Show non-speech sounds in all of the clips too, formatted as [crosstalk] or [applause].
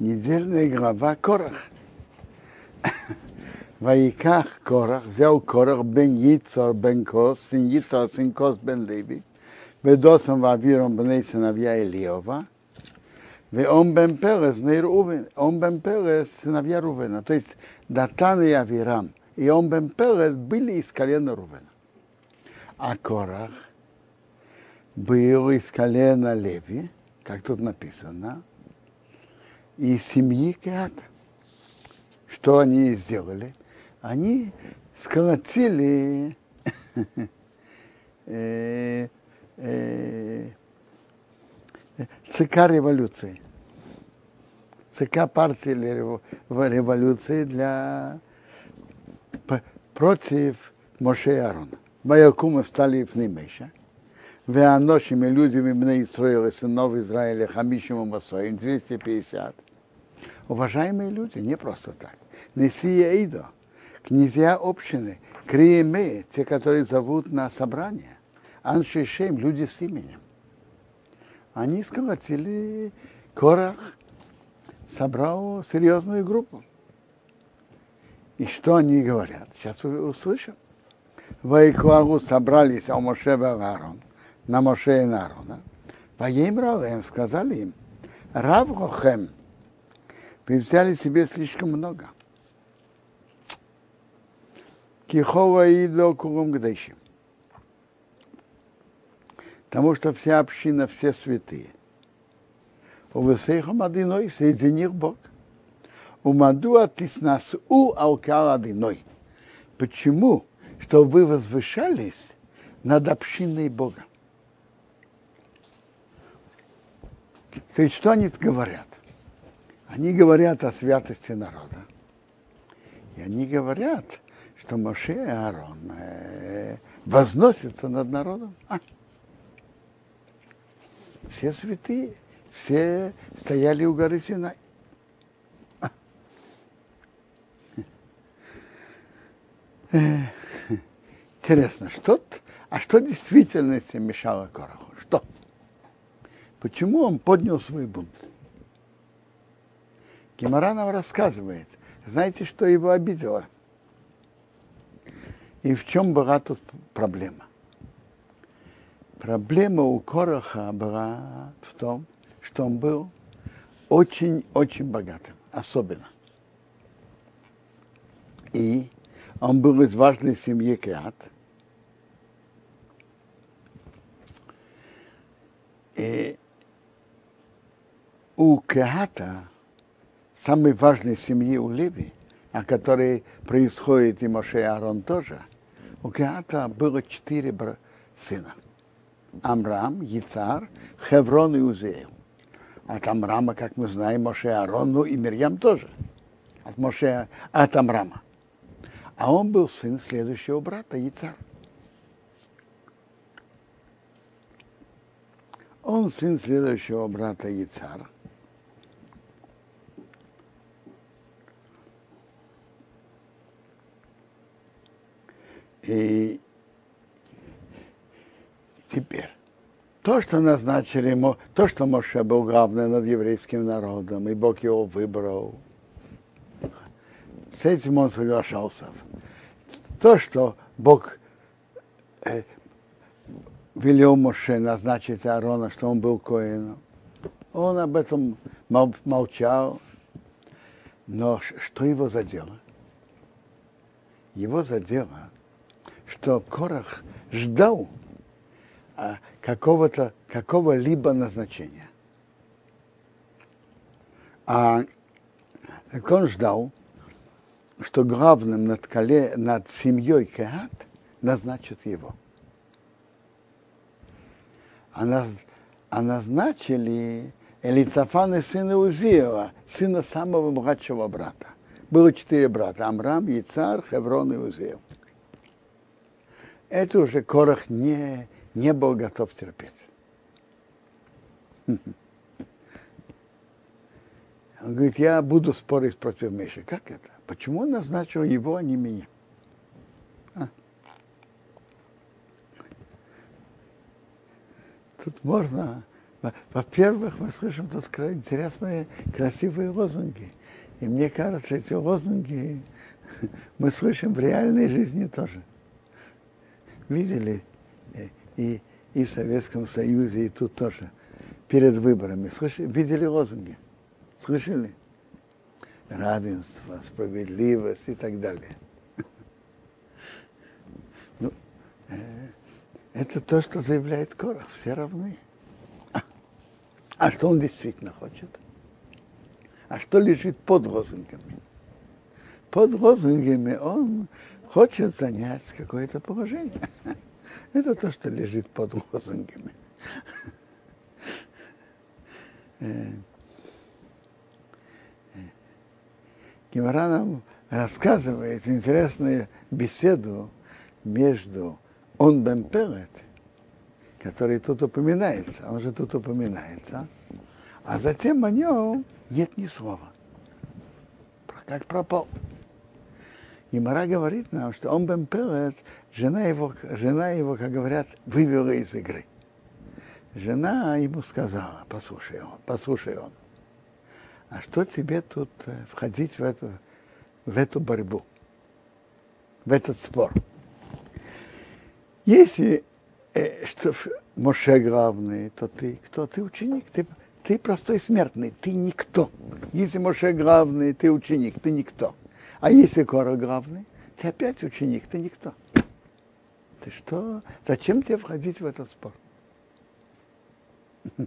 недельная глава Корах. Ваиках Корах, взял Корах бен Яцор бен Кос, сын Яцор, сын Кос бен Леви, ведосом вавиром бней сыновья Илиова, он бен Перес, он бен Перес, сыновья Рувена. То есть Датан и Авирам, и он бен Перес были из колена Рувена. А Корах был из колена Леви, как тут написано, из семьи Кеата. Что они сделали? Они сколотили [laughs] э, э, ЦК революции. ЦК партии революции для против Моше и Аарона. Ваякумы встали в Нимеша. Веаношими людьми мне Исраила, сынов Израиля, Хамишим Масоим, 250. Уважаемые люди, не просто так. Несия Эйдо, князья общины, Криеме, те, которые зовут на собрание, Аншишем, люди с именем. Они сколотили Корах, собрал серьезную группу. И что они говорят? Сейчас услышим. Вайкуагу собрались у Моше и Аарон, на Моше и на Аарона. Поем им сказали им, Равгохем, вы взяли себе слишком много. Кихова и до кругом гдейшим. Потому что вся община, все святые. У Весейхам одиной, среди них Бог. У Мадуа тиснас у алкал одиной. Почему? Что вы возвышались над общиной Бога. То есть что они говорят? Они говорят о святости народа. И они говорят, что Моше и Аарон э, возносятся над народом. А? Все святые, все стояли у горы Синай. А? Интересно, что, а что действительно мешало Короху? Что? Почему он поднял свой бунт? Гемора нам рассказывает, знаете, что его обидело? И в чем была тут проблема? Проблема у Короха была в том, что он был очень-очень богатым, особенно. И он был из важной семьи Кеат. И у Кеата самой важной семьи у Леви, о которой происходит и Моше и Аарон тоже, у Кеата было четыре сына. Амрам, Яцар, Хеврон и Узеев. От Амрама, как мы знаем, Моше Аарон, ну и Мирьям тоже. От Моше, от Амрама. А он был сын следующего брата, Яцар. Он сын следующего брата Яцара. И теперь, то, что назначили ему, то, что Моше был главный над еврейским народом, и Бог его выбрал, с этим он соглашался. То, что Бог э, велел Моше назначить Аарона, что он был коином, он об этом молчал. Но что его задело? Его задело что Корах ждал а, какого-то, какого-либо назначения. А он ждал, что главным над, коле, над семьей Кеат назначат его. А, наз, а назначили Элицафана сына Узиева, сына самого младшего брата. Было четыре брата. Амрам, Яцар, Хеврон и Узиев это уже Корах не, не был готов терпеть. [laughs] Он говорит, я буду спорить против Миши. Как это? Почему он назначил его, а не меня? А? Тут можно Во-первых, мы слышим тут интересные, красивые лозунги. И мне кажется, эти лозунги [laughs] мы слышим в реальной жизни тоже. Видели э, и, и в Советском Союзе, и тут тоже, перед выборами. Слышали, видели лозунги? Слышали? Равенство, справедливость и так далее. [laughs] Ну, э, это то, что заявляет Корах. Все равны. А что он действительно хочет? А что лежит под лозунгами? Под лозунгами он хочет занять какое-то положение. [laughs] Это то, что лежит под лозунгами. [laughs] Э, э, Гемора нам рассказывает интересную беседу между он бен Пелет, который тут упоминается, он же тут упоминается, а затем о нем нет ни слова. Как пропал. И Мара говорит нам, что он бен Пелет, жена его, жена его, как говорят, вывела из игры. Жена ему сказала, послушай он, послушай он, а что тебе тут э, входить в эту, в эту борьбу, в этот спор? Если э, что Моше главный, то ты кто? Ты ученик, ты, ты простой смертный, ты никто. Если Моше главный, ты ученик, ты никто. А если Кора главный, ты опять ученик, ты никто. Ты что? Зачем тебе входить в этот спор? [laughs]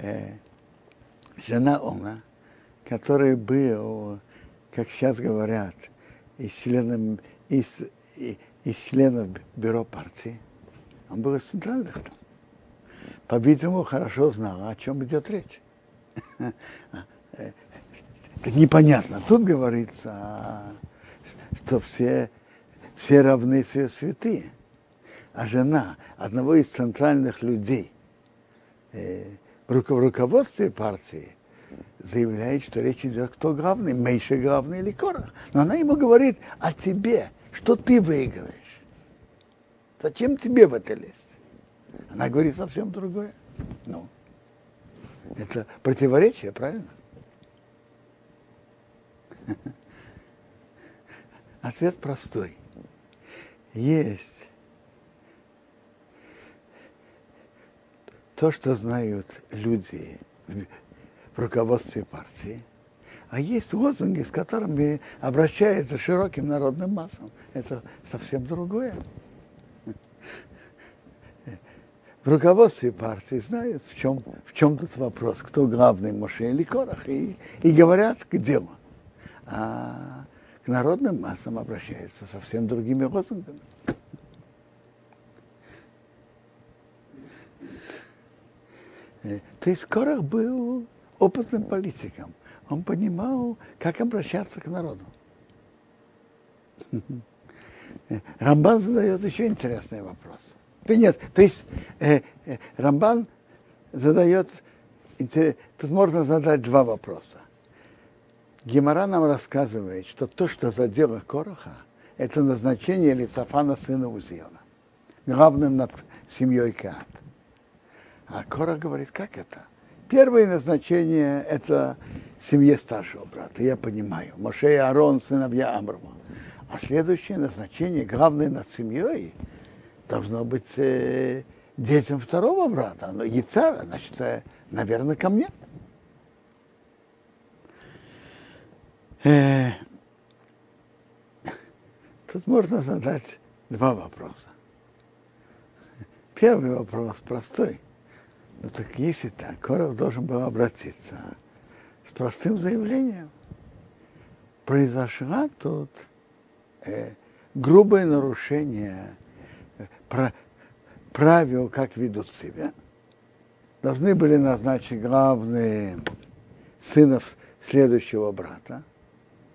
Э, жена Ома, который был, как сейчас говорят, из членов, из, из членов бюро партии. Он был из центральных там. По-видимому, хорошо знал, о чем идет речь. [laughs] Так непонятно. Тут говорится, что все, все равны, все святые. А жена одного из центральных людей э, в руководстве партии заявляет, что речь идет, кто главный, Мейша главный или Корах. Но она ему говорит о тебе, что ты выиграешь. Зачем тебе в это лезть? Она говорит совсем другое. Ну, это противоречие, правильно? Ответ простой. Есть то, что знают люди в руководстве партии, а есть лозунги, с которыми обращаются широким народным массам. Это совсем другое. В руководстве партии знают, в чем, в чем тут вопрос, кто главный Моше или Корах, и, и говорят к делу. А к народным массам обращаются совсем другими лозунгами. Э, то есть Корах был опытным политиком он понимал, как обращаться к народу. Рамбан задает еще интересный вопрос. Да нет, то есть э, э, Рамбан задает, тут можно задать два вопроса. Гемора нам рассказывает, что то, что задело Короха, это назначение Лицафана сына Узиона, главным над семьей Каат. А Корах говорит, как это? Первое назначение – это семье старшего брата, я понимаю. Моше и Аарон, сыновья Амрова. А следующее назначение, главное над семьей, должно быть э, детям второго брата. Но Яцара, значит, э, наверное, ко мне. Э, тут можно задать два вопроса. Первый вопрос простой – ну так если так, Коров должен был обратиться с простым заявлением. Произошло тут э, грубое нарушение э, про, правил, как ведут себя. Должны были назначить главные сынов следующего брата,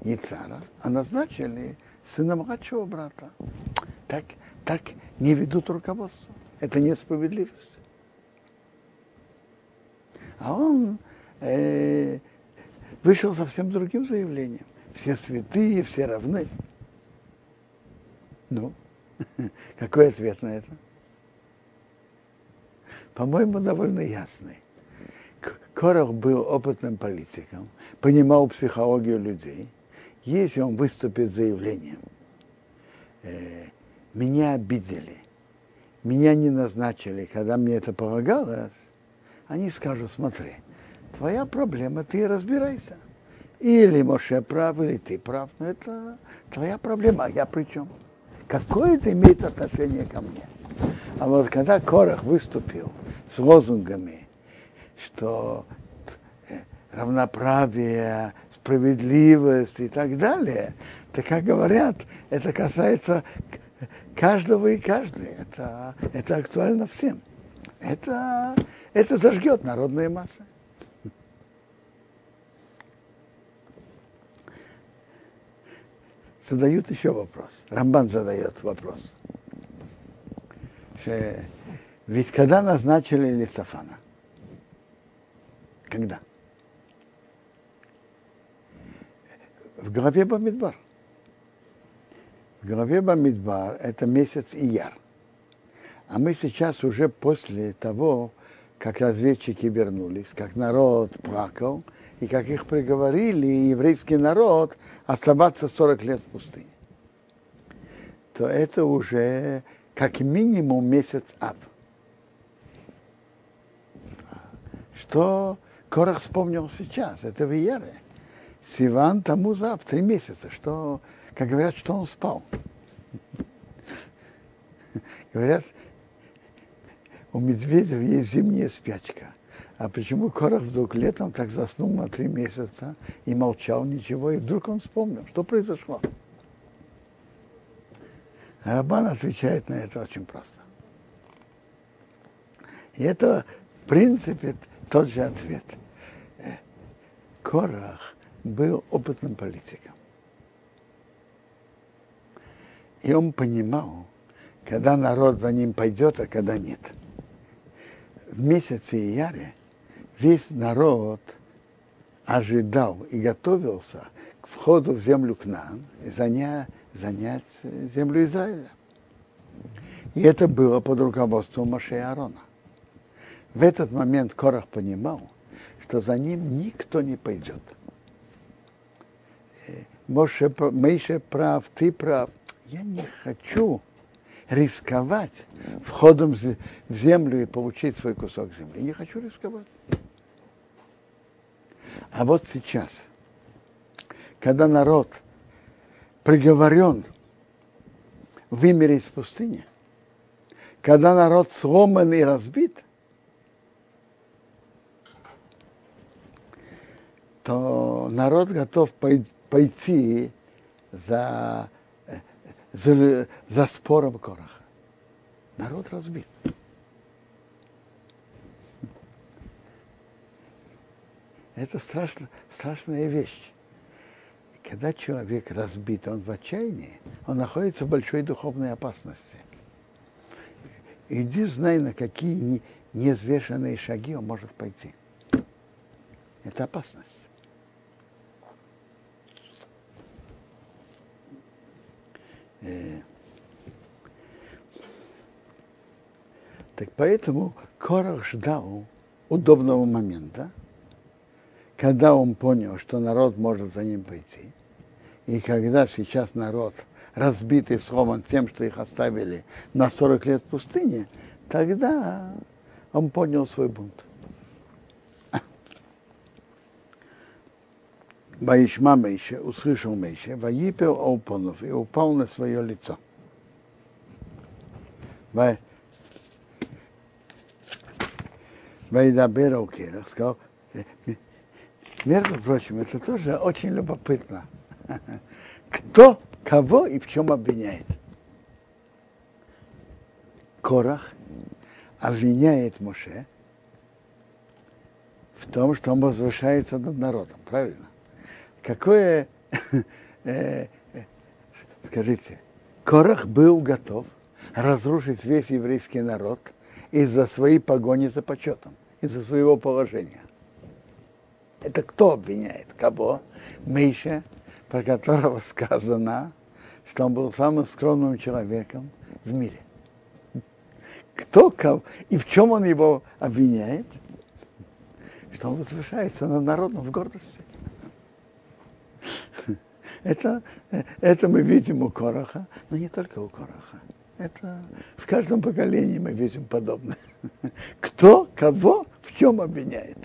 не цара, а назначили сына младшего брата. Так, так не ведут руководство. Это несправедливость. А он э, вышел совсем другим заявлением. Все святые, все равны. Ну, [laughs] какой ответ на это? по-моему, довольно ясный. Корох был опытным политиком, понимал психологию людей. Если он выступит с заявлением, э, меня обидели, меня не назначили, когда мне это полагалось, они скажут, смотри, твоя проблема, ты разбирайся. Или Моше прав, или ты прав, но это твоя проблема, а я при чем? Какое это имеет отношение ко мне? А вот когда Корах выступил с лозунгами, что э, равноправие, справедливость и так далее, то, как говорят, это касается каждого и каждой. Это, это актуально всем. Это, это зажгет народные массы. Задают еще вопрос. Рамбан задает вопрос. Что, ведь когда назначили Лицафана? Когда? В главе Бамидбар в главе Бамидбар это месяц Ияр. А мы сейчас уже после того, как разведчики вернулись, как народ плакал, и как их приговорили, еврейский народ оставаться 40 лет в пустыне, то это уже как минимум месяц ад. Что Корах вспомнил сейчас, это в Иере. Сиван тому за три месяца, что как говорят, что он спал. Говорят, у медведя есть зимняя спячка. А почему Корах вдруг летом так заснул на три месяца и молчал ничего, и вдруг он вспомнил, что произошло? Рабан отвечает на это очень просто. И это, в принципе, тот же ответ. Э, Корах был опытным политиком. И он понимал, когда народ за ним пойдет, а когда нет. В месяце Ияре весь народ ожидал и готовился к входу в землю Кнан и занять, занять землю Израиля. И это было под руководством Моше Аарона. В этот момент Корах понимал, что за ним никто не пойдет. Моше, Мейше прав, ты прав – я не хочу рисковать входом в землю и получить свой кусок земли. Не хочу рисковать. А вот сейчас, когда народ приговорен вымереть в пустыне, когда народ сломан и разбит, то народ готов пойти за за, за спором Кораха. Народ разбит. Это страшно, страшная вещь. Когда человек разбит, он в отчаянии, он находится в большой духовной опасности. Иди знай, на какие неизвешенные шаги он может пойти. Это опасность. Э, так поэтому Корах ждал удобного момента, когда он понял, что народ может за ним пойти, и когда сейчас народ разбитый сломан тем, что их оставили на 40 лет в пустыне, тогда он понял свой бунт. Ваишма Мейше, услышал Мейше, Ваипел Олпонов и упал на свое лицо. Вайдабер Окерах сказал, между прочим, это тоже очень любопытно. Кто кого и в чем обвиняет? Корах обвиняет Моше в том, что он возвышается над народом, правильно? Какое, [laughs] э, скажите, Корах был готов разрушить весь еврейский народ из-за своей погони за почетом, из-за своего положения. Это кто обвиняет? Кого? Миша, про которого [laughs] сказано, что он был самым скромным человеком в мире. кто кого, и в чем он его обвиняет? Что он возвышается над народом в гордости. Это, это мы видим у Короха, но не только у Короха. Это в каждом поколении мы видим подобное. Кто кого в чем обвиняет?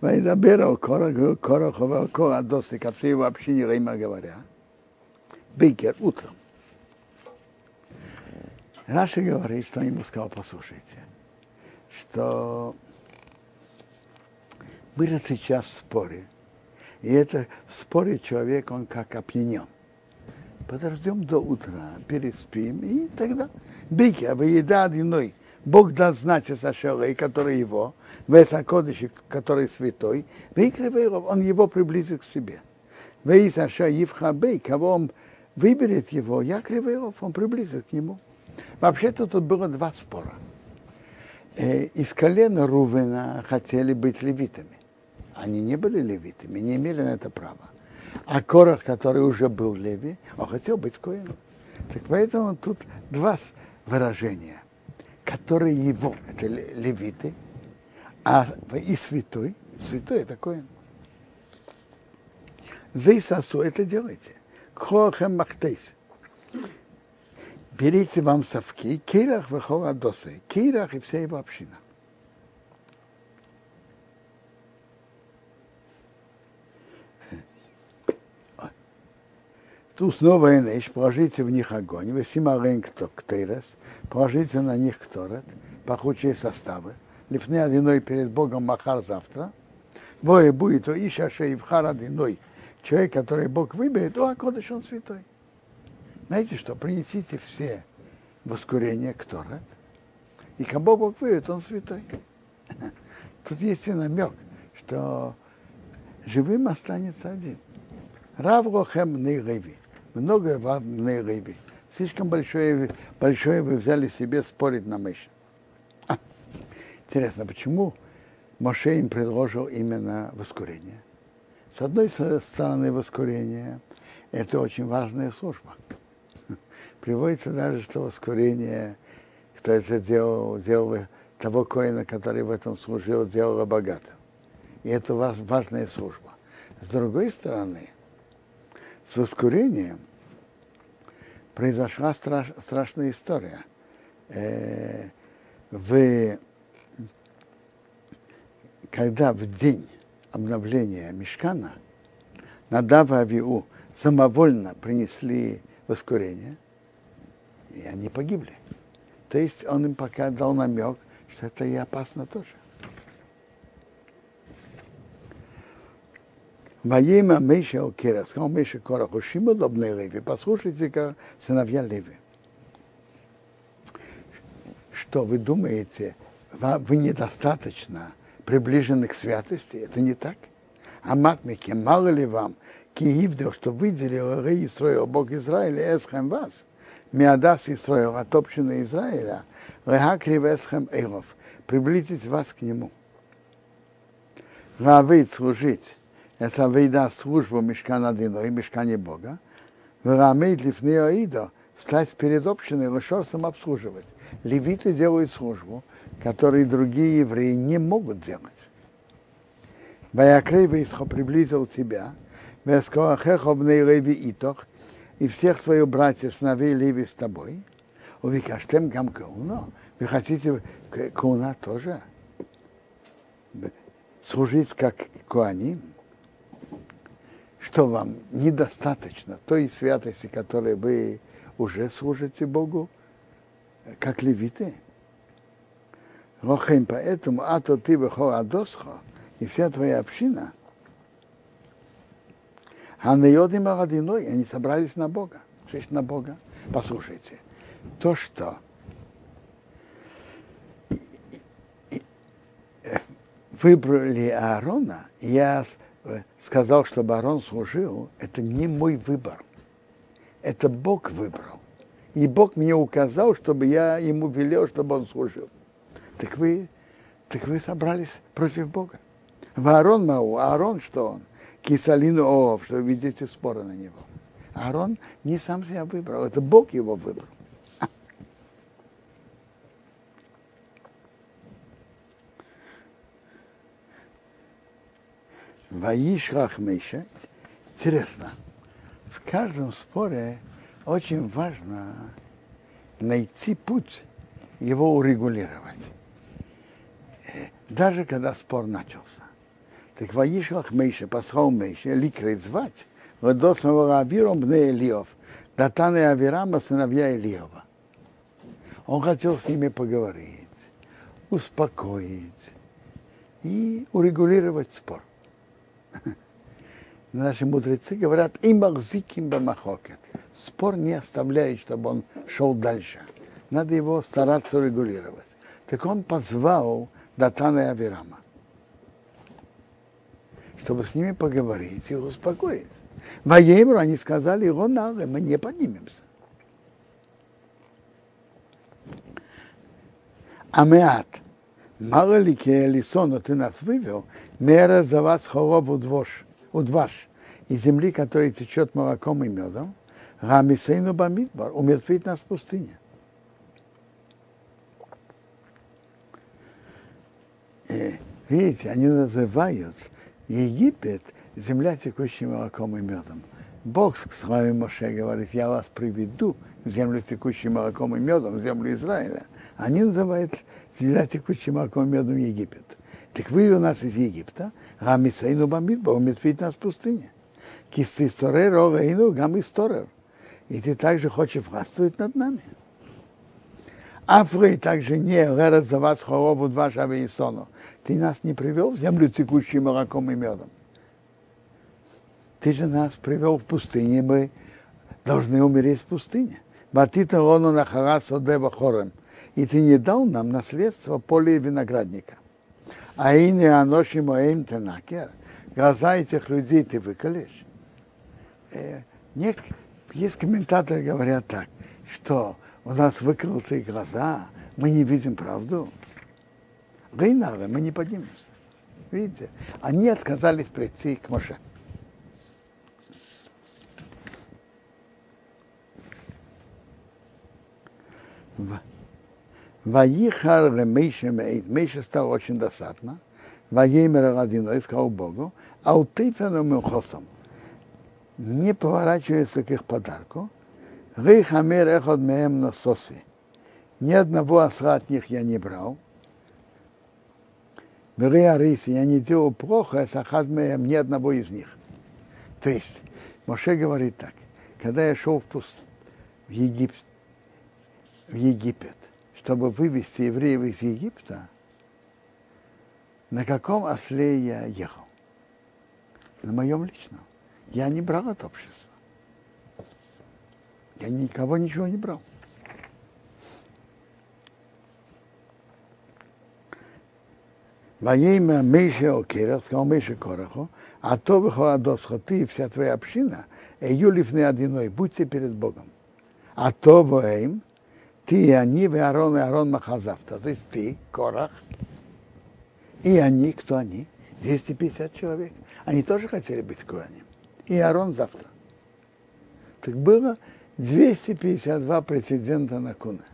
Вайдабера Корохова, Кора Досы, ко всей его общине Рейма говоря, Бейкер, утром. Раши говорит, что он ему сказал, послушайте, что мы сейчас в споре, и это в споре человек, он как опьянен. Подождем до утра, переспим, и тогда бейки, а еда одиной. Бог даст знать Сашелей, который его, Весакодыш, который святой, Вейкревейров, он его приблизит к себе. Вейсаша Евхабей, кого он выберет его, я Кривейров, он приблизит к нему. Вообще-то тут было два спора. Э, из колена Рувена хотели быть левитами. Они не были левитами, не имели на это права. А Корах, который уже был леви, он хотел быть коином. Так поэтому тут два выражения, которые его, это левиты, а и святой, святой это коин. Зейсасу это делайте. Кхохем махтейс. Берите вам совки, кирах выхова досы, кирах и вся его община. Тут снова Энеш, положите в них огонь, вы симарен ктейрес, положите на них кторет, пахучие составы, лифны одиной перед Богом махар завтра, Вое будет то Иша Шеевхар одиной, человек, который Бог выберет, о, Акодыш, он святой. Знаете что, принесите все воскурения кторет, и кого Бог выберет, он святой. [laughs] Тут есть и намек, что живым останется один. Раврохем Нейреви много вам на рыбе. Слишком большое, большое вы взяли себе спорить на мышь. А, интересно, почему Моше им предложил именно воскурение? С одной стороны, воскурение – это очень важная служба. Приводится даже, что воскурение, кто это делал, делал того коина, который в этом служил, делало богатым. И это важная служба. С другой стороны, с воскурением произошла страш, страшная история. Э, в, когда в день обновления Мешкана Надава Авиу самовольно принесли воскурение, и они погибли. То есть он им пока дал намек, что это и опасно тоже. Воема Мейша Окера, сказал Мейша Кораху, Шимодобный Леви, послушайте-ка, сыновья Леви. Что вы думаете, вы недостаточно приближены к святости? Это не так. А матмики, мало ли вам, Киевдел, что выделил Рей Исраил, Бог Израиля, Эсхем вас, Миадас Исраил, от общины Израиля, Лехакрив Эсхем Эйлов, приблизить вас к нему. Равыть служить это вейда службу Мешкана Дино и Мешкане Бога, Рамейд Лифнео Аидо, стать перед общиной лошорцем обслуживать. Левиты делают службу, которую другие евреи не могут делать. Ваякрей Вейсхо приблизил тебя, Вескоахехо бней Леви Итох, и всех твоих братьев, сыновей Леви с тобой, увикаштем гам кауно. Вы хотите кауна тоже? Служить как куаним? Что вам недостаточно той святости, которой вы уже служите Богу, как левиты. Лохем, поэтому, а то ты адосхо, и вся твоя община, а на йодим Аладиной, они собрались на Бога. Что на Бога? Послушайте, то, что выбрали Аарона, я сказал, чтобы Арон служил, это не мой выбор. Это Бог выбрал. И Бог мне указал, чтобы я ему велел, чтобы он служил. Так вы, так вы собрались против Бога. В Аарон Мау, Аарон что он? Кисалину Оов, что видите споры на него. Аарон не сам себя выбрал, это Бог его выбрал. Ваишрах Мейша. Интересно, в каждом споре очень важно найти путь его урегулировать. Э, даже когда спор начался. Так Ваишлах Мейша, послал Мейша, ликрит звать, Водосного Рабиром Бне Илиов, Датана и Авирама, сыновья Илиова. Он хотел с ними поговорить, успокоить и урегулировать спор. [laughs] Наши мудрецы говорят, им ахзиким бамахокет. Спор не оставляет, чтобы он шел дальше. Надо его стараться регулировать. Так он позвал Датана и Авирама, чтобы с ними поговорить и успокоить. Воемру они сказали, его надо, мы не поднимемся. Амеат, мало ли Келисона ты нас вывел, мера за вас хоров удвош, удваш, из земли, которая течет молоком и медом, Рамисейну Бамидбар, умертвить нас в пустыне. Видите, они называют Египет земля, текущая молоком и медом. Бог с вами Моше говорит, я вас приведу в землю, текущую молоком и медом, в землю Израиля. Они называют земля, текущая молоком медом Египет. Так у нас из Египта, а Мисейну Бамидба, умертвить нас в пустыне. Кистисторер, Рогейну, Гам Исторер. И ты также хочешь властвовать над нами. Афрей также не герет за вас хоробу два шавы и сону. Ты нас не привел в землю, текущую молоком и медом. Ты же нас привел в пустыне, мы должны умереть в пустыне. Батита лону на харасо дева хорем. И ты не дал нам наследство поля и виноградника. А и не аноши моим тенакер. Глаза этих людей ты выколешь. Э, нек, есть комментаторы говорят так, что у нас выколотые глаза, мы не видим правду. Гейнавы, мы не поднимемся. Видите? Они отказались прийти к Моше. Ваихар Мейша Мейт. Мейша стал очень досадно. Ваемер Радино сказал Богу, а у Тейфену Мюхосом не поворачивается к их подарку. Рейхамер Эход Меем Насоси. Ни одного осла от них я не брал. Берея Риси, я не делал плохо, а Сахад Меем ни одного из них. То есть, Моше говорит так, когда я шел в, пуст, в Египет, в Египет, чтобы вывести евреев из Египта, на каком осле я ехал? На моем личном. Я не брал от общества. Я никого ничего не брал. Во имя Мейша Окера, сказал Мейша Короху, а то выходосха, ты и вся твоя община, Эюлифный одиной, будьте перед Богом. А то воим, ты и они, и Арон, и Арон Махазавта. То есть ты, Корах, и они, кто они? 250 человек. Они тоже хотели быть Коанем. И Арон завтра. Так было 252 прецедента на Куна.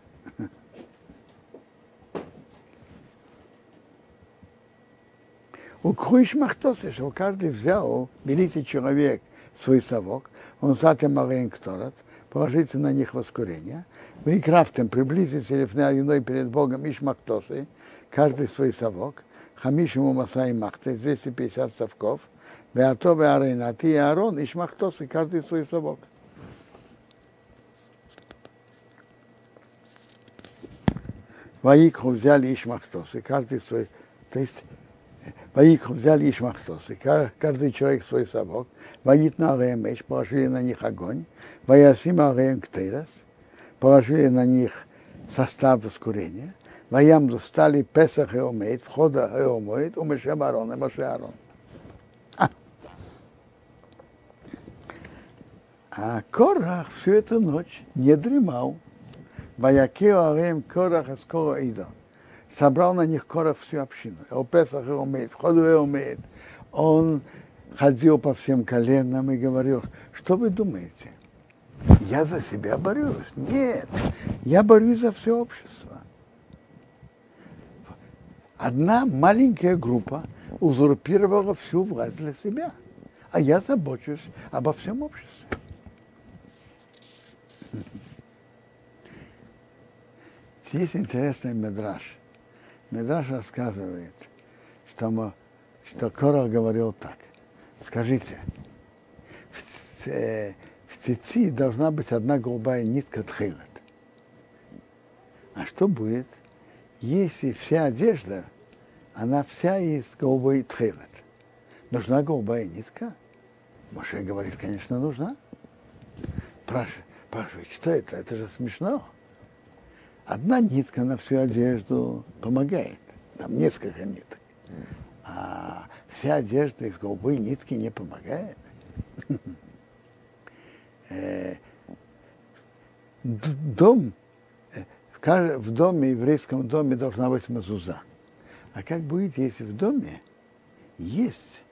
У Круиш Махтоса, что каждый взял, берите человек свой совок, он сатем Алейн Кторат, положите на них воскурение, вы крафтем приблизиться рифной перед Богом Ишмактосы, каждый свой совок, Хамишему Масай Махте, 250 совков, Беатове Арейна, ты и Аарон, Ишмактосы, каждый свой совок. Ваикху взяли Ишмахтосы, каждый свой, то есть Ваикху взяли Ишмахтосы, каждый человек свой совок, Ваит на Ареем положили на них огонь, Ваясим Ареем Ктейрас, положили на них состав воскурения, Ваямду стали Песах и Омейт, входа и Омейт, у Меше Арон и Моше Арон. А Корах всю эту ночь не дремал. Ваякео Арем Корах скоро Ида. Собрал на них Корах всю общину. У Песах и Омейт, входу и Омейт. Он ходил по всем коленам и говорил, что вы думаете? Я за себя борюсь. Нет, я борюсь за все общество. Одна маленькая группа узурпировала всю власть для себя. А я забочусь обо всем обществе. Есть интересный медраж. Медраж рассказывает, что, мы, что Корах говорил так. Скажите, цици должна быть одна голубая нитка тхилет. А что будет, если вся одежда, она вся из голубой тхилет? Нужна голубая нитка? Моше говорит, конечно, нужна. Спрашивает, что это? Это же смешно. Одна нитка на всю одежду помогает. Там несколько ниток. А вся одежда из голубой нитки не помогает. [laughs] Э, дом, э, в доме, еврейском доме должна быть мазуза. А как будет, если в доме есть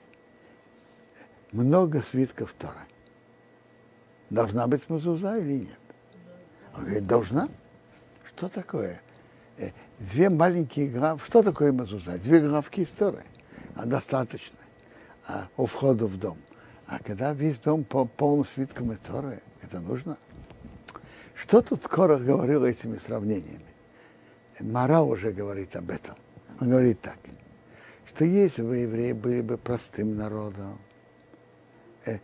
много свитков Тора? Должна быть мазуза или нет? Он говорит, должна. Что такое? Э, две маленькие граф, что такое мазуза? Две графки истории, а достаточно а, у входа в дом. А когда весь дом по полным свиткам Торы, это нужно? Что тут Корах говорил этими сравнениями? Мара уже говорит об этом. Он говорит так, что если бы евреи были бы простым народом, э,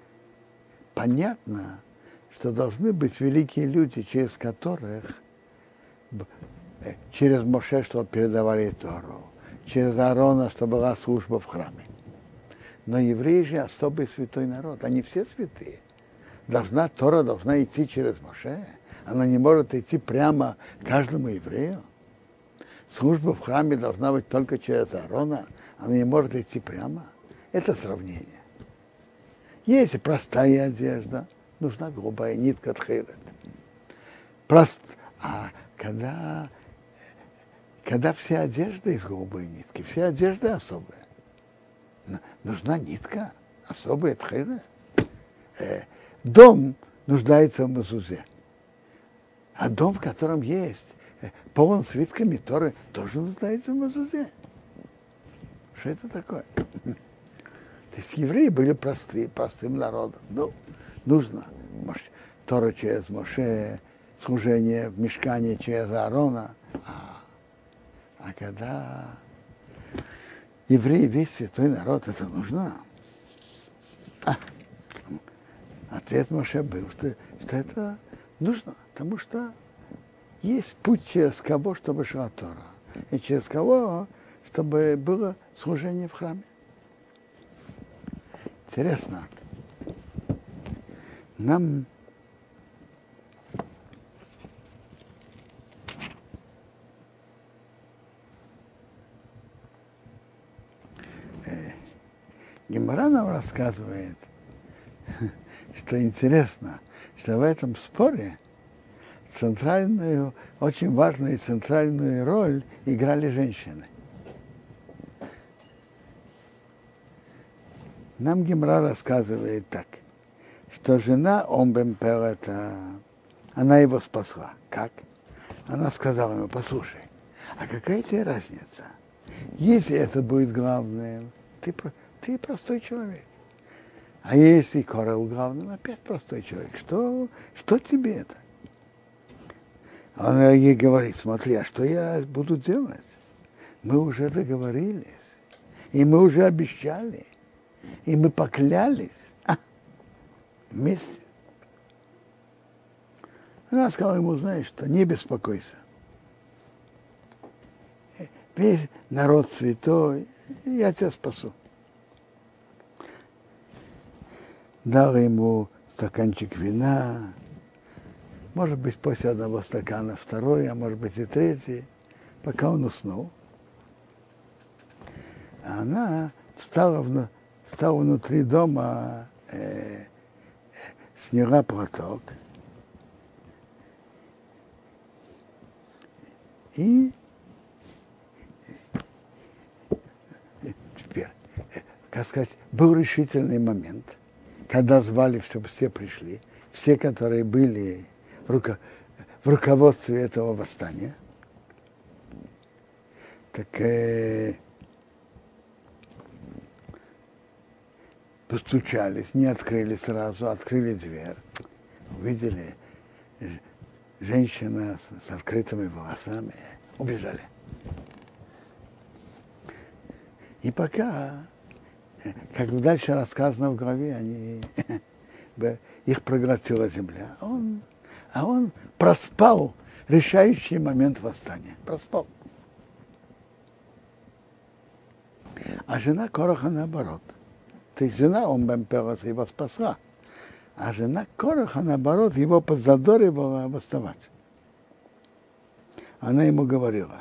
понятно, что должны быть великие люди, через которых Э, через Моше, чтобы передавали Тору, через Аарона, чтобы была служба в храме. Но евреи же особый святой народ, они все святые. Должна, Тора должна идти через Моше, она не может идти прямо каждому еврею. Служба в храме должна быть только через Аарона, она не может идти прямо. Это сравнение. Если простая одежда, нужна грубая нитка тхилет. Прост... А когда, когда вся одежда из голубой нитки, вся одежда особая. Нужна нитка, особая тхера. Э, дом нуждается в мазузе. А дом, в котором есть э, полон свитками Торы, тоже нуждается в мазузе. Что это такое? [laughs] То есть евреи были простые, простым народом. Ну, нужно. Тора через Моше, служение в мешкане через Аарона. А, а когда евреи, весь святой народ, это нужно. А, ответ Моше был, что, что это нужно, потому что есть путь через кого, чтобы шла Тора, и через кого, чтобы было служение в храме. Интересно. Нам Гемора нам рассказывает, [laughs] что интересно, что в этом споре центральную, очень важную центральную роль играли женщины. Нам Гемра рассказывает так, что жена Омбемпелета, она его спасла. Как? Она сказала ему, послушай, а какая тебе разница? Если это будет главным, ты ты простой человек. А если Корел главным, опять простой человек. Что, что тебе это? Он ей говорит, смотри, а что я буду делать? Мы уже договорились, и мы уже обещали, и мы поклялись а, вместе. Она сказала ему, знаешь что, не беспокойся. Весь народ святой, я тебя спасу. Дал ему стаканчик вина, может быть, после одного стакана второй, а может быть и третий, пока он уснул. А она встала, встала внутри дома, э, э, сняла платок и э, теперь, э, как сказать, был решительный момент – когда звали, чтобы все пришли, все, которые были в, руко, в руководстве этого восстания, так э, постучались, не открыли сразу, открыли дверь, увидели женщина с, с открытыми волосами, убежали. И пока, как дальше рассказано в главе, они, [laughs] их проглотила земля. Он, а он проспал решающий момент восстания. Проспал. А жена Короха наоборот. То есть жена Омбемпелоса его спасла. А жена Короха, наоборот, его подзадоривала восставать. Она ему говорила,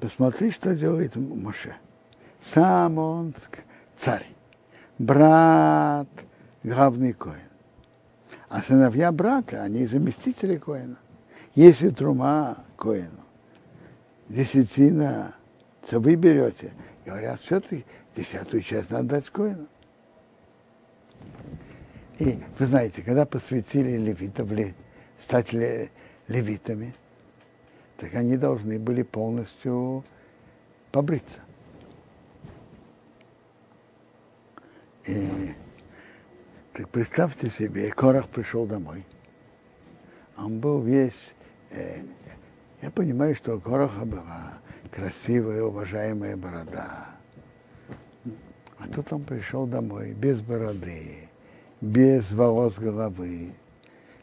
посмотри, что делает Моше. Сам он царь, брат главный коин. А сыновья брата, они заместители коина. Если трума коину, десятина, то вы берете. Говорят, все-таки десятую часть надо дать коину. И вы знаете, когда посвятили левитов стать левитами, так они должны были полностью побриться. И так представьте себе, Корах пришел домой. Он был весь... Э, я понимаю, что у Короха была красивая, уважаемая борода. А тут он пришел домой без бороды, без волос головы.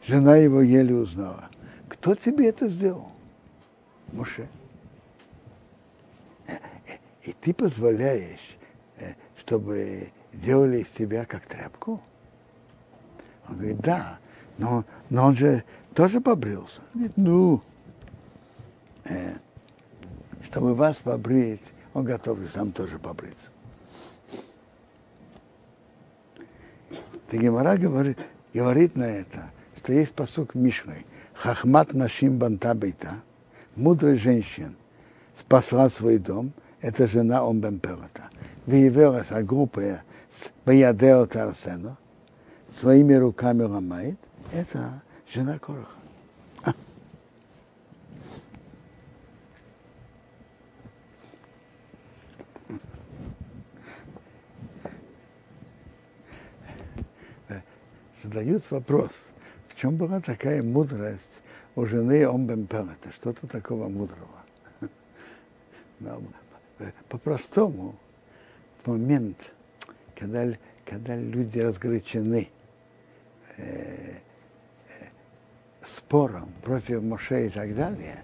Жена его еле узнала. Кто тебе это сделал? Муше. И ты позволяешь, э, чтобы делали из тебя как тряпку? Он говорит, да, но, но он же тоже побрился. Он говорит, ну, э, чтобы вас побрить, он готов и сам тоже побриться. Ты Гемора говорит, говорит на это, что есть посук Мишной. Хахмат нашим банта бейта. Мудрый женщин спасла свой дом. Это жена Омбемпелота. Выявилась, а группа Баядео Тарсено своими руками ломает. Это жена Короха. [laughs] задают вопрос, в чем была такая мудрость у жены Омбемпелета, что-то такого мудрого. [laughs] Э, по-простому, момент, когда, когда люди разгорячены э, э, спором против Моше и так далее,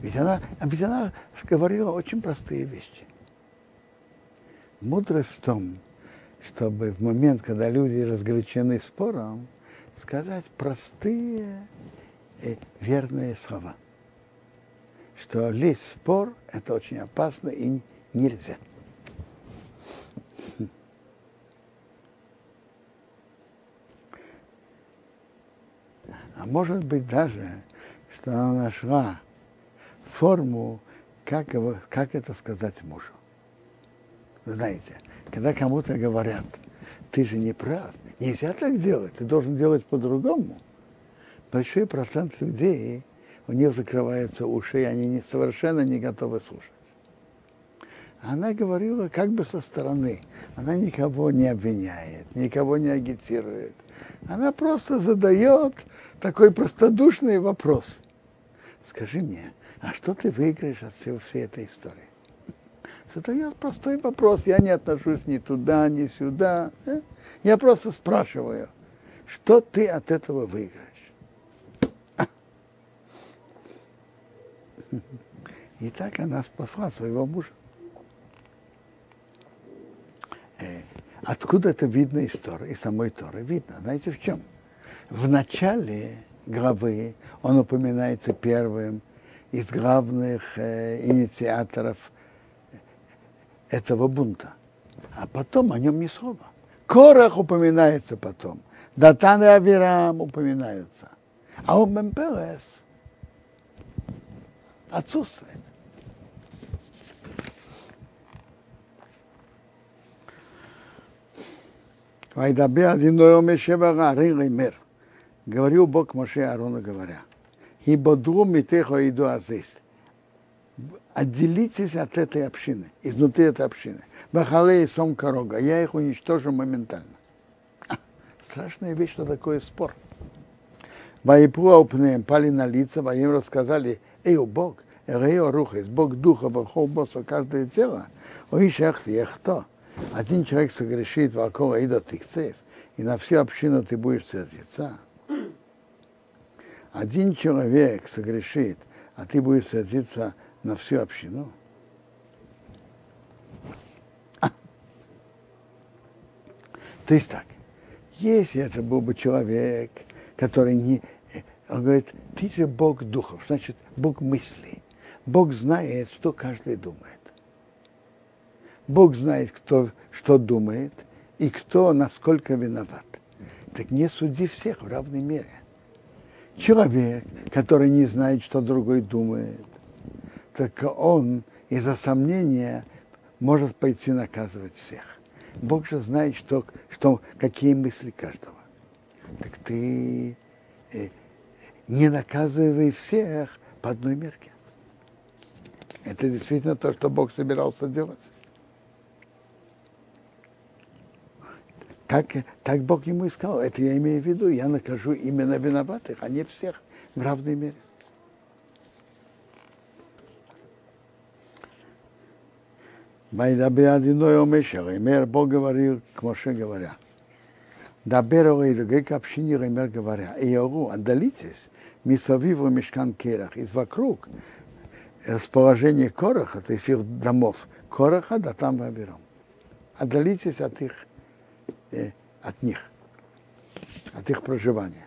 ведь она, ведь она говорила очень простые вещи. Мудрость в том, чтобы в момент, когда люди разгорячены спором, сказать простые и верные слова. Что лезть спор – это очень опасно и нельзя. А может быть даже, что она нашла форму, как, его, как это сказать мужу. Знаете, когда кому-то говорят, ты же не прав, нельзя так делать, ты должен делать по-другому, большой процент людей, у них закрываются уши, и они не, совершенно не готовы слушать. Она говорила как бы со стороны. Она никого не обвиняет, никого не агитирует. Она просто задает такой простодушный вопрос. Скажи мне, а что ты выиграешь от всей, всей этой истории? [laughs] задает простой вопрос. Я не отношусь ни туда, ни сюда. Я просто спрашиваю, что ты от этого выиграешь? [laughs] И так она спасла своего мужа. Э, откуда это видно из Торы, из самой Торы? Видно, знаете в чем? В начале главы он упоминается первым из главных э, инициаторов этого бунта. А потом о нем ни слова. Корах упоминается потом. Датан и Авирам упоминаются. А он Мемпелес отсутствует. Вайдабе одиной омешевара мир. Говорил Бог Моше Аарону, говоря, «Хибодру митехо иду азис». отделитесь от этой общины, изнутри этой общины. Бахале и Сом Корога, я их уничтожу моментально. Страшная вещь, что такое спор. Ваипу Аупнеем пали на лица, им рассказали, эй, Бог, Эрео Рухес, Бог Духа, Бог Босса, каждое тело, ой, шахти, кто? Один человек согрешит вокруг Аида Тикцев, и на всю общину ты будешь сердиться. Один человек согрешит, а ты будешь сердиться на всю общину. А. [laughs] То есть так, если это был бы человек, который не... Он говорит, ты же Бог духов, значит, Бог мыслей. Бог знает, что каждый думает. Бог знает, кто что думает и кто насколько виноват. Так не суди всех в равной мере. Человек, который не знает, что другой думает, так он из-за сомнения может пойти наказывать всех. Бог же знает, что, что, какие мысли каждого. Так ты э, не наказывай всех по одной мерке. Это действительно то, что Бог собирался делать. Так, так Бог ему и сказал, это я имею в виду, я накажу именно виноватых, а не всех в равной мере. Эмер Бог говорил к Моше говоря. Дабер Оэйдугей к общине Эмер говоря. И Иору, отдалитесь, Мисовиву Мешкан Керах, из вокруг расположение Короха, то есть их домов, Короха, да там Вавиром. Отдалитесь от их от них, от их проживания.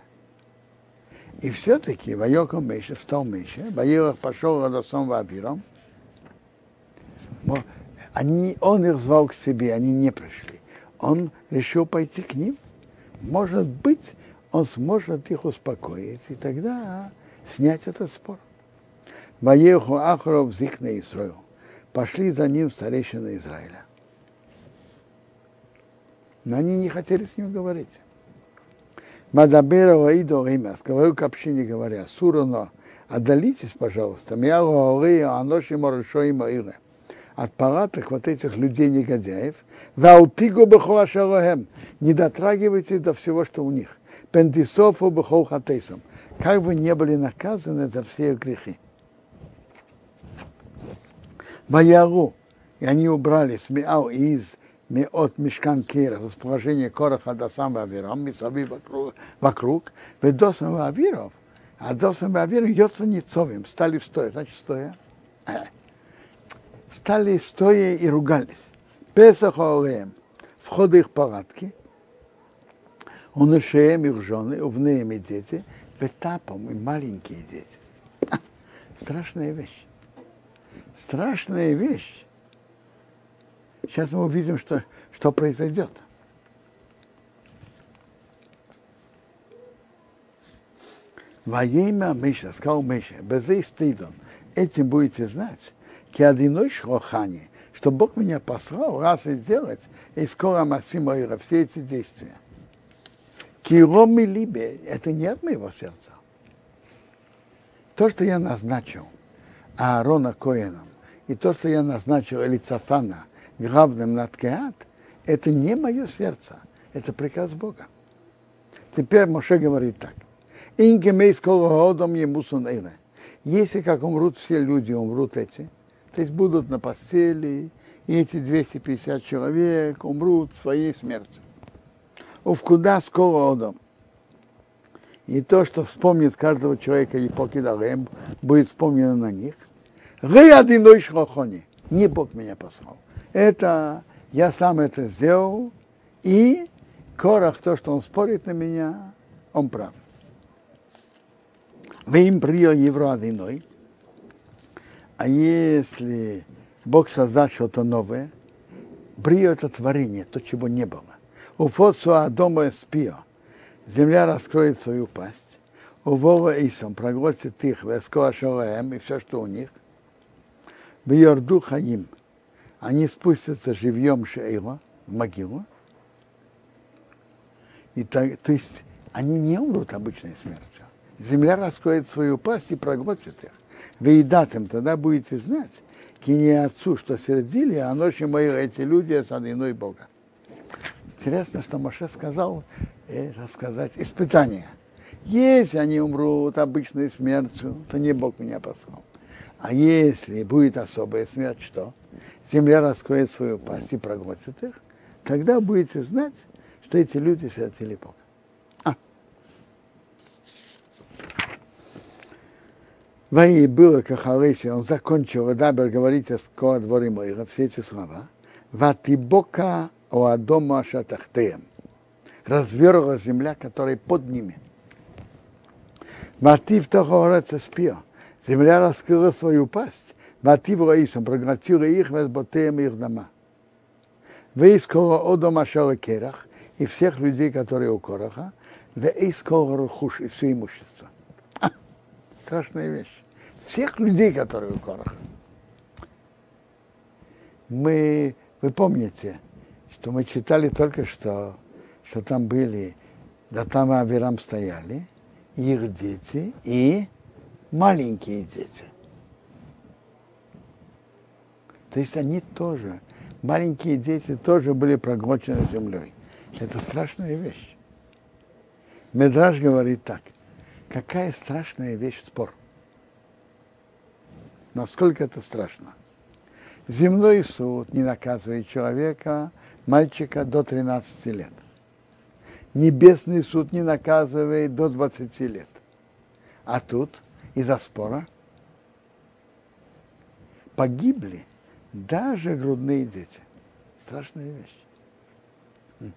И все-таки Вайоком Мейша встал Мейша, Ваилах пошел Радосом Вавиром, они, он их звал к себе, они не пришли. Он решил пойти к ним. Может быть, он сможет их успокоить, и тогда снять этот спор. Ваеху Ахров Зикна Исраил. Пошли за ним старейшины Израиля но они не хотели с ним говорить. Мадабера Аидо Римас, говорю к общине, говоря, Сурано, отдалитесь, пожалуйста, от палаток вот этих людей-негодяев, Ваутигу бехуашалахем, не дотрагивайтесь до всего, что у них. Пентисофу бехохатейсом, как бы не были наказаны за все грехи. Ваяру, и они убрали смеал из от мешкан Кира, расположение Короха до самого Авиром, Мисави вокруг, вокруг. До самого Авиров, а до самого Авиров Йоца Ницовым, стали стоя, значит стоя, стали стоя и ругались. Песах Олеем, входы их палатки, унышеем их жены, увнеем и дети, ветапом и маленькие дети. Страшная вещь. Страшная вещь Сейчас мы увидим, что, что произойдет. Во имя Миша, сказал Миша, без стыдом, этим будете знать, киадиной шлохани, что Бог меня послал раз и делать, и скоро Масимоира, все эти действия. Кироми либе, это не от моего сердца. То, что я назначил Аарона Коэном, и то, что я назначил Элицафана, главным над Кеат, это не мое сердце, это приказ Бога. Теперь Моше говорит так. Если как умрут все люди, умрут эти, то есть будут на постели, и эти 250 человек умрут своей смертью. Ув куда скоро одом. И то, что вспомнит каждого человека и покидалем, будет вспомнено на них. Не Бог меня послал это я сам это сделал, и Корах, то, что он спорит на меня, он прав. Вы им принял евро одиной, а если Бог создал что-то новое, Брио это творение, то, чего не было. У Фоцуа дома спио. Земля раскроет свою пасть. У Вова Исам проглотит их, Вескоа Шалаем и все, что у них. В Йорду Хаим они спустятся живьем Шейла в могилу. И так, то есть они не умрут обычной смертью. Земля раскроет свою пасть и проглотит их. Вы и датым тогда будете знать, кини отцу, что сердили, а ночью мои эти люди с иной Бога. Интересно, что Моше сказал, э, рассказать испытания. Если они умрут обычной смертью, то не Бог меня послал. А если будет особая смерть, что? Земля раскроет свою пасть и проглотит их, тогда будете знать, что эти люди сердили Бога. А. Ваи было как Алыси, он закончил, Дабер говорить о скоро дворе моих, все эти слова. Ватибока о Адома Шатахтеем. Разверла земля, которая под ними. Ватив того спио. Земля раскрыла свою пасть. Ватив Раисом проглотила их, возботеем их дома. Вейского Одома Шалакерах и всех людей, которые у Короха, Вейского Рухуш и все имущество. А, страшная вещь. Всех людей, которые у Короха. Мы, вы помните, что мы читали только что, что там были, да там Авирам стояли, их дети и маленькие дети. То есть они тоже, маленькие дети тоже были проглочены землей. Это страшная вещь. Медраж говорит так. Какая страшная вещь спор. Насколько это страшно. Земной суд не наказывает человека, мальчика до 13 лет. Небесный суд не наказывает до 20 лет. А тут из-за спора погибли даже грудные дети. Страшная вещь.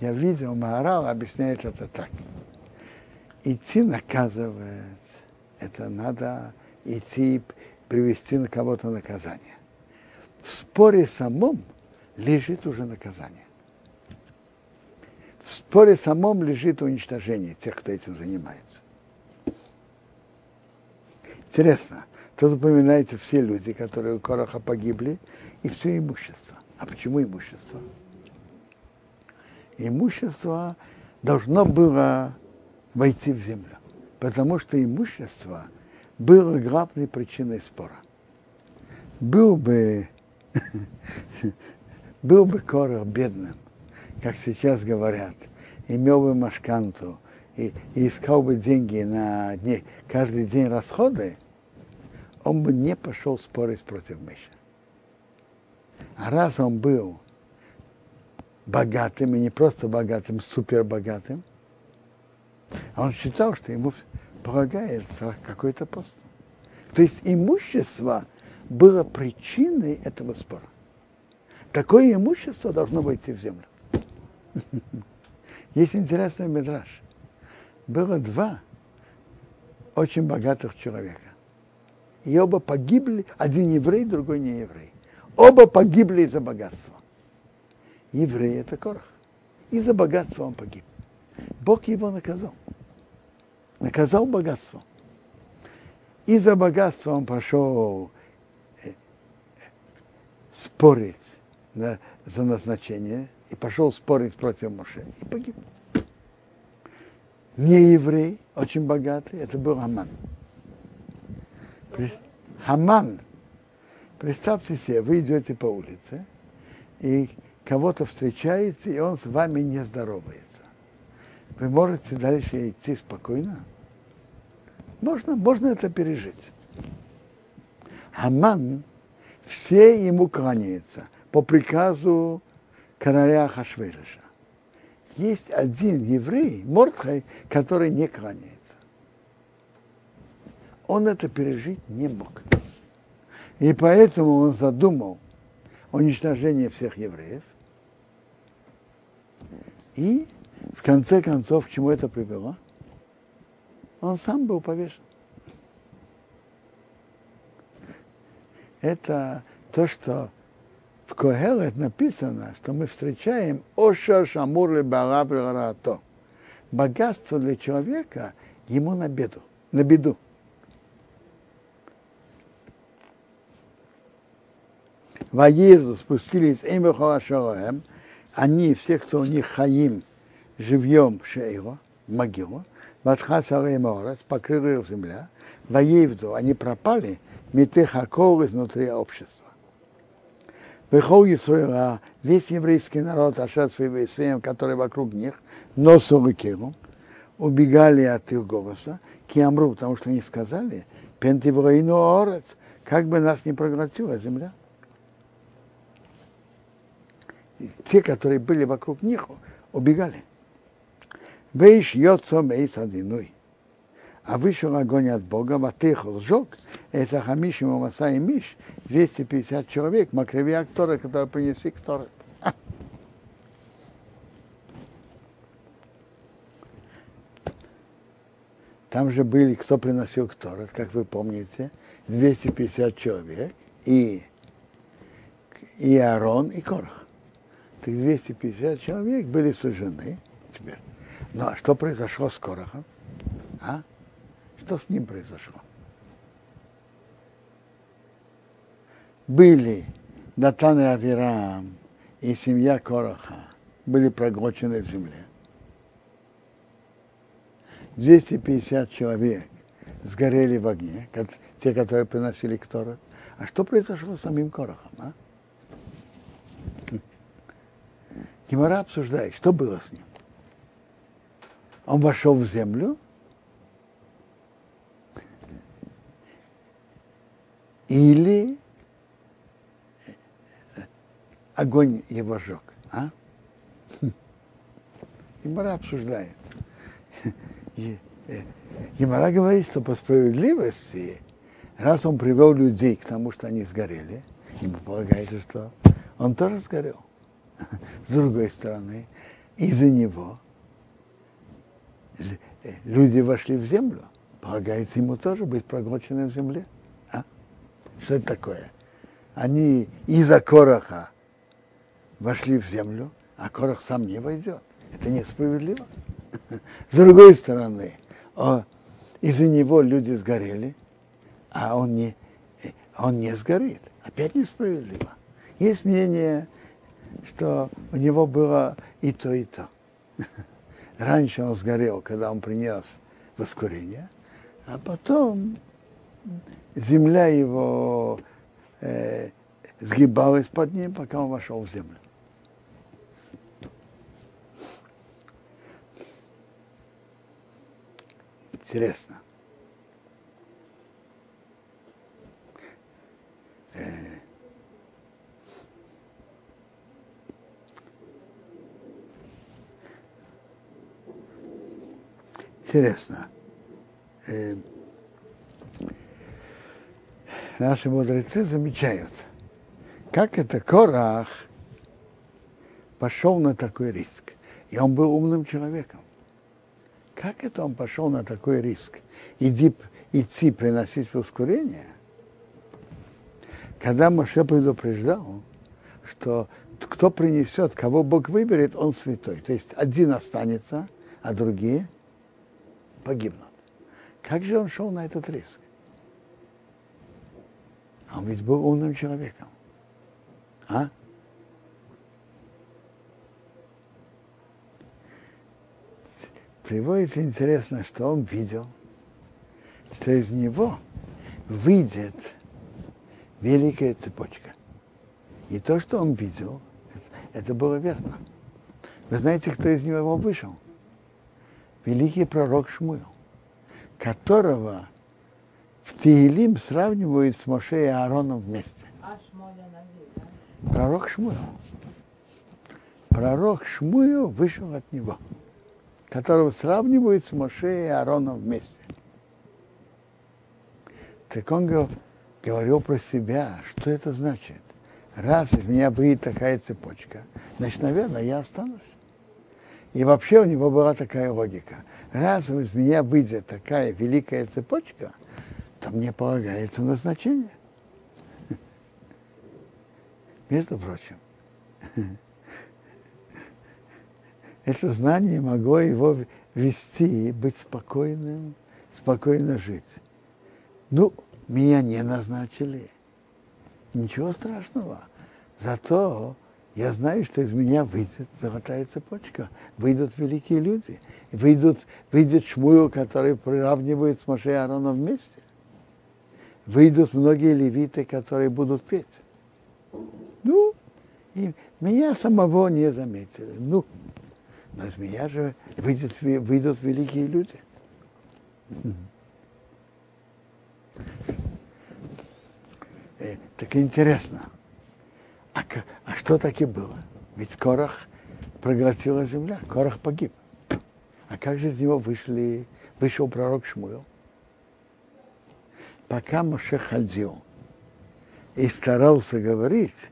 Я видел, Маорал объясняет это так. Идти наказывать, это надо идти привести на кого-то наказание. В споре самом лежит уже наказание. В споре самом лежит уничтожение тех, кто этим занимается. Интересно, тут упоминается все люди, которые у Короха погибли, и все имущество. А почему имущество? Имущество должно было войти в землю, потому что имущество было главной причиной спора. Был бы [laughs] был бы Корах бедным, как сейчас говорят, имел бы машканту и, и искал бы деньги на дне, каждый день расходы, он бы не пошел спорить против Миша. А раз он был богатым, и не просто богатым, супербогатым, он считал, что ему полагается какой-то пост. То есть имущество было причиной этого спора. Такое имущество должно войти в землю. [laughs] Есть интересный метраж. Было два очень богатых человека. И оба погибли, один еврей, другой не еврей. Оба погибли из-за богатства. Еврей это Корах. Из-за богатства он погиб. Бог его наказал. Наказал богатство. Из-за богатства он пошел э, спорить на, за назначение и пошел спорить против Моше и погиб. Не еврей, очень богатый, это был Хаман. Хаман, представьте себе, вы идете по улице, и кого-то встречаете, и он с вами не здоровается. Вы можете дальше идти спокойно? Можно, можно это пережить. Хаман, все ему кланяются по приказу короля Хашверыша. Есть один еврей, Мортхай, который не кланяется. Он это пережить не мог. И поэтому он задумал уничтожение всех евреев. И в конце концов, к чему это привело? Он сам был повешен. Это то, что в Когелет написано, что мы встречаем Оша Шамур. Богатство для человека ему на беду, на беду. Ваирду спустились Эмихалашалаем, они, все, кто у них хаим, живьем шейро, могилу, Ватхаса Рейморец, покрыла их земля, воевду, они пропали, метехакол изнутри общества. Выхол Исруила, весь еврейский народ, Ашат Свивейсеем, который вокруг них, носу Киру, убегали от их голоса, Киамру, потому что они сказали, Пентивраину Орец, как бы нас не проглотила земля. И те, которые были вокруг них, убегали. Вейш йоцо мейс адиной. А вышел огонь от Бога, Матых сжег, это Хамишим Маса и Миш, 250 человек, макревия Торы, которые принесли к Торе. [laughs] Там же были, кто приносил к Торет, как вы помните, 250 человек, и, и Аарон, и Корах. Так 250 человек были сужены теперь. Ну а что произошло с Корохом? А? Что с ним произошло? Были Датан и Авирам и семья Короха были проглочены в земле. 250 человек сгорели в огне, те, которые приносили к Тору. А что произошло с самим Корохом? А? Гимара обсуждает, что было с ним. Он вошел в землю, или огонь его жег. А? Гимара обсуждает. Гимара говорит, что по справедливости, раз он привел людей к тому, что они сгорели, ему полагается, что он тоже сгорел. [laughs] С другой стороны, из-за него люди вошли в землю, полагается ему тоже быть проглоченным в земле. А? Что это такое? Они из-за Короха вошли в землю, а Корох сам не войдет. Это несправедливо. [laughs] С другой стороны, из-за него люди сгорели, а он не, он не сгорит. Опять несправедливо. Есть мнение, что у него было и то, и то. [laughs] Раньше он сгорел, когда он принес воскурение, а потом земля его э, сгибалась под ним, пока он вошел в землю. Интересно. Интересно. Э, наши мудрецы замечают, как это Корах пошел на такой риск. И он был умным человеком. Как это он пошел на такой риск? Иди, идти приносить воскурение? Когда Моше предупреждал, что кто принесет, кого Бог выберет, он святой. То есть один останется, а другие погибнут. Как же он шел на этот риск? Он ведь был умным человеком. А? приводится интересно, что он видел, что из него выйдет великая цепочка. И то, что он видел, это было верно. Вы знаете, кто из него вышел? Великий пророк Шмуил, которого в Тиилим сравнивают с Моше и Аароном вместе. А пророк Шмуил. Пророк Шмуил вышел от него которого сравнивают с Моше и Аароном вместе. Так он говорил про себя, что это значит. Раз из меня будет такая цепочка, значит, наверное, я останусь. И вообще у него была такая логика. Раз из меня выйдет такая великая цепочка, то мне полагается назначение. Между прочим, это знание могло его вести и быть спокойным, спокойно жить. Ну, меня не назначили. Ничего страшного. Зато я знаю, что из меня выйдет золотая цепочка, выйдут великие люди, выйдут, выйдет Шмуил, который приравнивает с Моше и Аароном вместе. Выйдут многие левиты, которые будут петь. Ну, и меня самого не заметили. Ну, но из меня же выйдет, выйдут великие люди. Э, так интересно. А, а что таки было? Ведь Корах проглотила земля, Корах погиб. А как же из него вышли, вышел пророк Шмуил? Пока Моше ходил и старался говорить,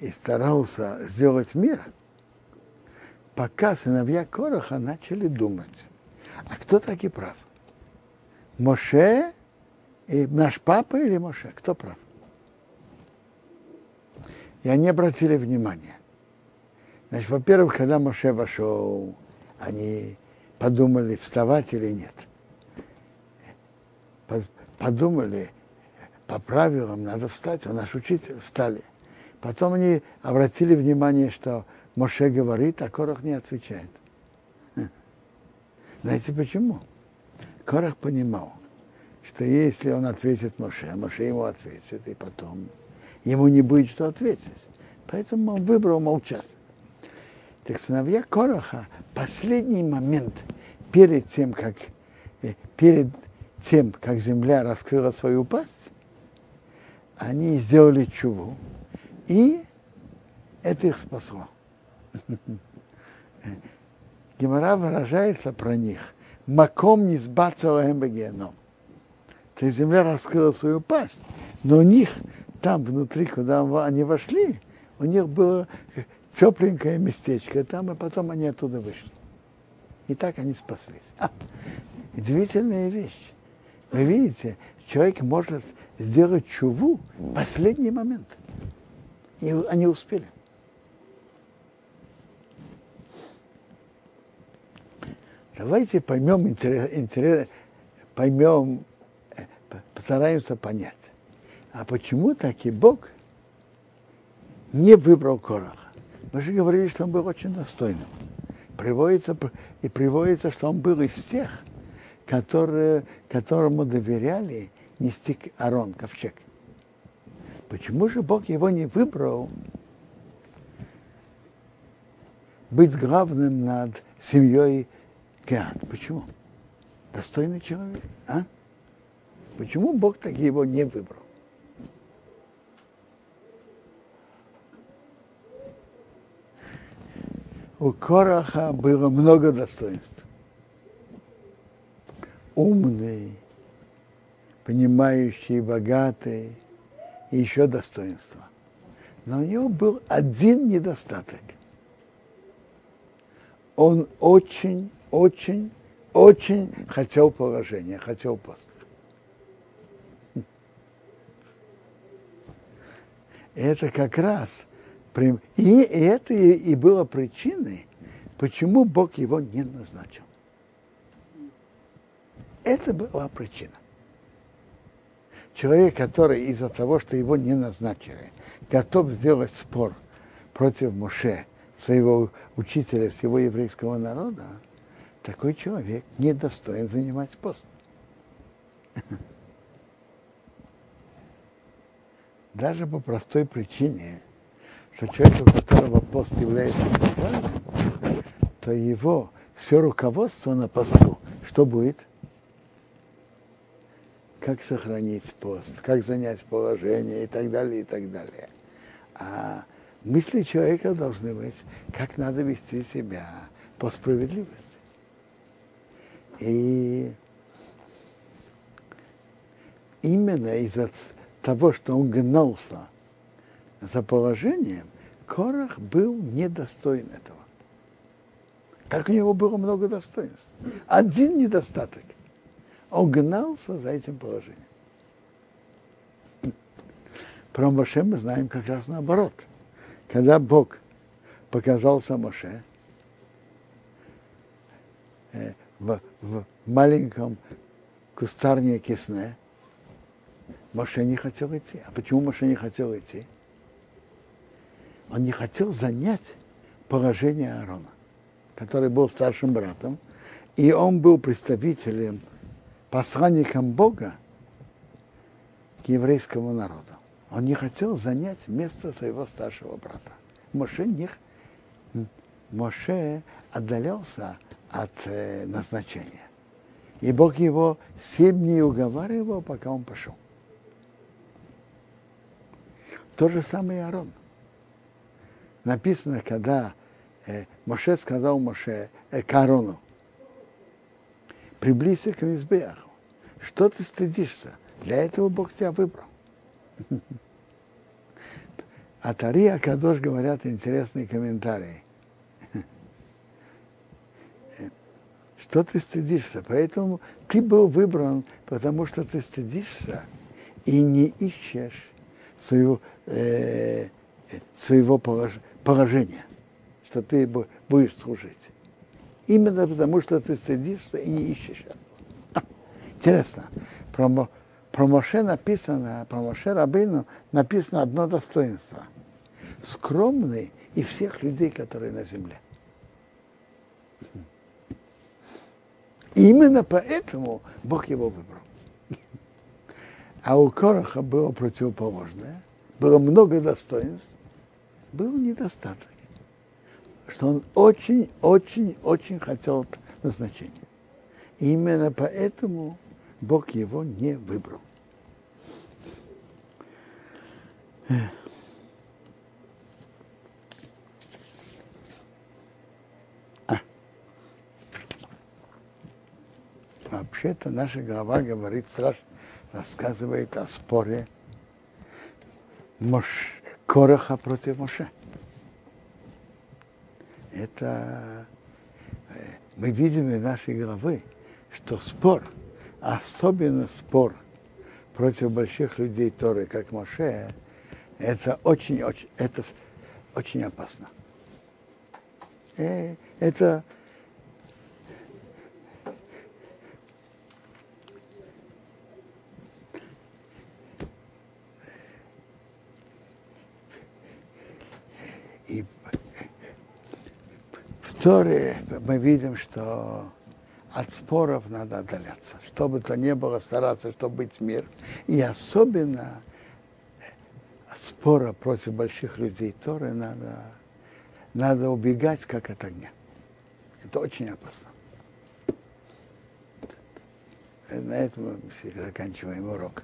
и старался сделать мир, пока сыновья Короха начали думать, а кто таки прав? Моше и наш папа или Моше? Кто прав? И они обратили внимание. Значит, во-первых, когда Моше вошел, они подумали, вставать или нет. Подумали, по правилам надо встать, он наш учитель, встали. Потом они обратили внимание, что Моше говорит, а Корах не отвечает. Знаете почему? Корах понимал, что если он ответит Моше, Моше ему ответит, и потом ему не будет что ответить. Поэтому он выбрал молчать. Так сыновья Короха последний момент перед тем, как, э, перед тем, как земля раскрыла свою пасть, они сделали чуву, и это их спасло. [laughs] Гемора выражается про них. Маком не сбацал геном. То есть земля раскрыла свою пасть, но у них там внутри, куда они вошли, у них было тепленькое местечко там, и потом они оттуда вышли. И так они спаслись. А, удивительная вещь. Вы видите, человек может сделать чуву в последний момент. И они успели. Давайте поймем, интерес, интерес, поймем, э, постараемся понять. А почему таки Бог не выбрал Кораха? Мы же говорили, что он был очень достойным. Приводится, и приводится, что он был из тех, которые, которому доверяли нести Арон, ковчег. Почему же Бог его не выбрал быть главным над семьей Кеан? Почему? Достойный человек, а? Почему Бог так его не выбрал? У Кораха было много достоинств. Умный, понимающий, богатый и еще достоинства. Но у него был один недостаток. Он очень, очень, очень хотел положения, хотел пост. [laughs] Это как раз и это и было причиной, почему Бог его не назначил. Это была причина. Человек, который из-за того, что его не назначили, готов сделать спор против Моше, своего учителя, всего еврейского народа, такой человек недостоин занимать пост. [laughs] Даже по простой причине – что человек, у которого пост является неправильным, то его все руководство на посту, что будет? Как сохранить пост, как занять положение и так далее, и так далее. А мысли человека должны быть, как надо вести себя по справедливости. И именно из-за того, что он гнался за положением, Корах был недостоин этого. Так у него было много достоинств. Один недостаток. Он гнался за этим положением. Про Моше мы знаем как раз наоборот. Когда Бог показался Моше э, в, в маленьком кустарнике сне, Моше не хотел идти. А почему Моше не хотел идти? Он не хотел занять положение Аарона, который был старшим братом, и он был представителем, посланником Бога к еврейскому народу. Он не хотел занять место своего старшего брата. Моше, не, Моше отдалялся от э, назначения. И Бог его семь дней уговаривал, пока он пошел. То же самое и Аарон. Написано, когда э, Моше сказал Моше, э, к Аарону, приблизься к Мизбеаху. Что ты стыдишься? Для этого Бог тебя выбрал. А Тари Акадош говорят интересные комментарии. Что ты стыдишься? Поэтому ты был выбран, потому что ты стыдишься и не ищешь своего, э, своего положения, что ты будешь служить. Именно потому, что ты стыдишься и не ищешь этого. Интересно, про, про Моше написано, про Моше Рабину написано одно достоинство. Скромный и всех людей, которые на земле. именно поэтому Бог его выбрал. А у Короха было противоположное. Было много достоинств, был недостаток. Что он очень, очень, очень хотел назначения. И именно поэтому Бог его не выбрал. А. Вообще-то наша голова говорит страшно рассказывает о споре Мош, Короха против Моше. Это э, мы видим из нашей головы, что спор, особенно спор против больших людей Торы, как Моше, это очень, очень, это очень опасно. И э, это И в Торе мы видим, что от споров надо отдаляться. Что бы то ни было, стараться, чтобы быть мир. И особенно спора против больших людей Торы надо, надо убегать, как от огня. Это очень опасно. На этом мы заканчиваем урок.